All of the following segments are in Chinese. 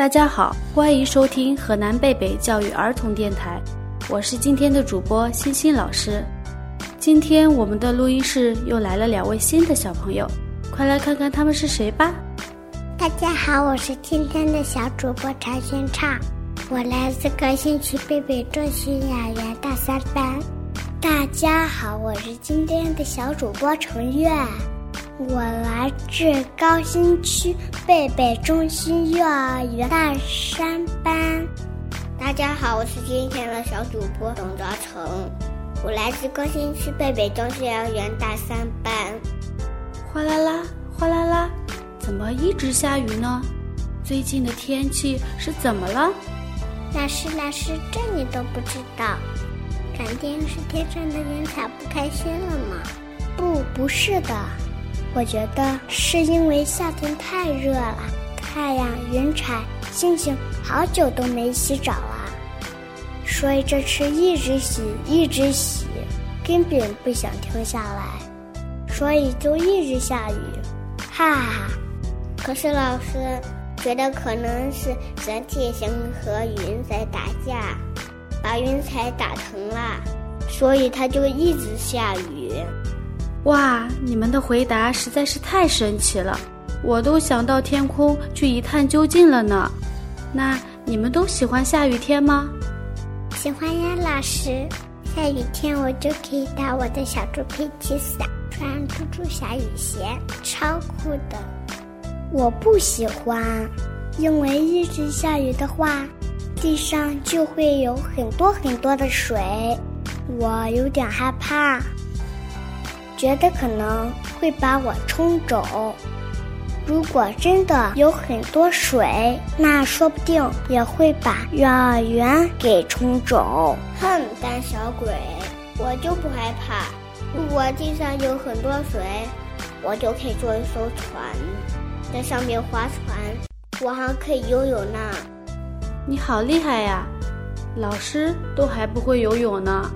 大家好，欢迎收听河南贝贝教育儿童电台，我是今天的主播欣欣老师。今天我们的录音室又来了两位新的小朋友，快来看看他们是谁吧。大家好，我是今天的小主播常轩畅，我来自高新区贝贝中心幼儿园大三班。大家好，我是今天的小主播程月。我来自高新区贝贝中心幼儿园大三班。大家好，我是今天的小主播董泽成。我来自高新区贝贝中心幼儿园大三班。哗啦啦，哗啦啦，怎么一直下雨呢？最近的天气是怎么了？老师，老师，这你都不知道？肯定是天上的云彩不开心了嘛？不，不是的。我觉得是因为夏天太热了，太阳、云彩、星星好久都没洗澡了，所以这次一直洗，一直洗，根本不想停下来，所以就一直下雨，哈哈。可是老师觉得可能是整体星和云在打架，把云彩打疼了，所以它就一直下雨。哇，你们的回答实在是太神奇了，我都想到天空去一探究竟了呢。那你们都喜欢下雨天吗？喜欢呀，老师。下雨天我就可以打我的小猪佩奇伞，穿猪猪侠雨鞋，超酷的。我不喜欢，因为一直下雨的话，地上就会有很多很多的水，我有点害怕。觉得可能会把我冲走。如果真的有很多水，那说不定也会把幼儿园给冲走。哼，胆小鬼，我就不害怕。如果地上有很多水，我就可以坐一艘船，在上面划船，我还可以游泳呢。你好厉害呀！老师都还不会游泳呢。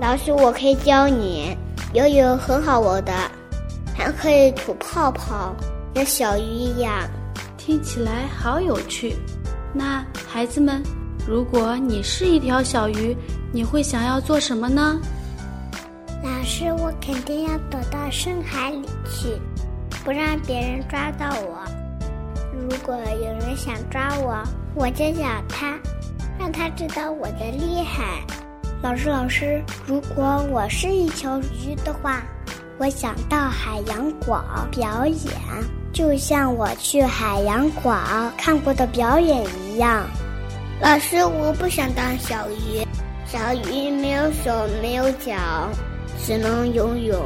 老师，我可以教你游泳，很好玩的，还可以吐泡泡，像小鱼一样，听起来好有趣。那孩子们，如果你是一条小鱼，你会想要做什么呢？老师，我肯定要躲到深海里去，不让别人抓到我。如果有人想抓我，我就咬他，让他知道我的厉害。老师，老师，如果我是一条鱼的话，我想到海洋馆表演，就像我去海洋馆看过的表演一样。老师，我不想当小鱼，小鱼没有手没有脚，只能游泳。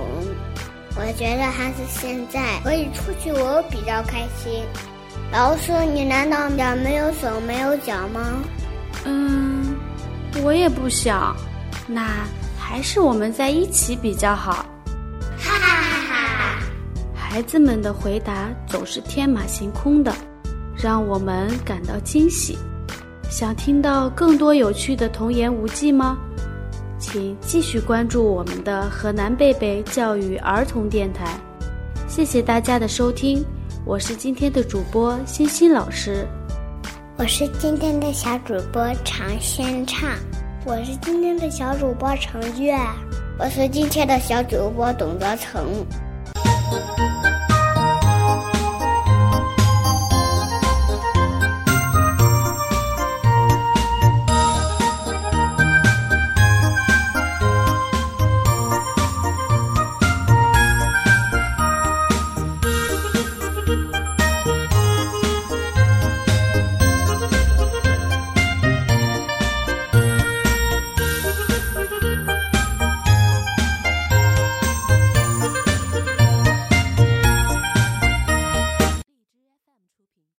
我觉得还是现在可以出去玩比较开心。老师，你难道想没有手没有脚吗？嗯。我也不想，那还是我们在一起比较好。哈哈哈哈！孩子们的回答总是天马行空的，让我们感到惊喜。想听到更多有趣的童言无忌吗？请继续关注我们的河南贝贝教育儿童电台。谢谢大家的收听，我是今天的主播欣欣老师。我是今天的小主播常先畅，我是今天的小主播程月，我是今天的小主播董泽成。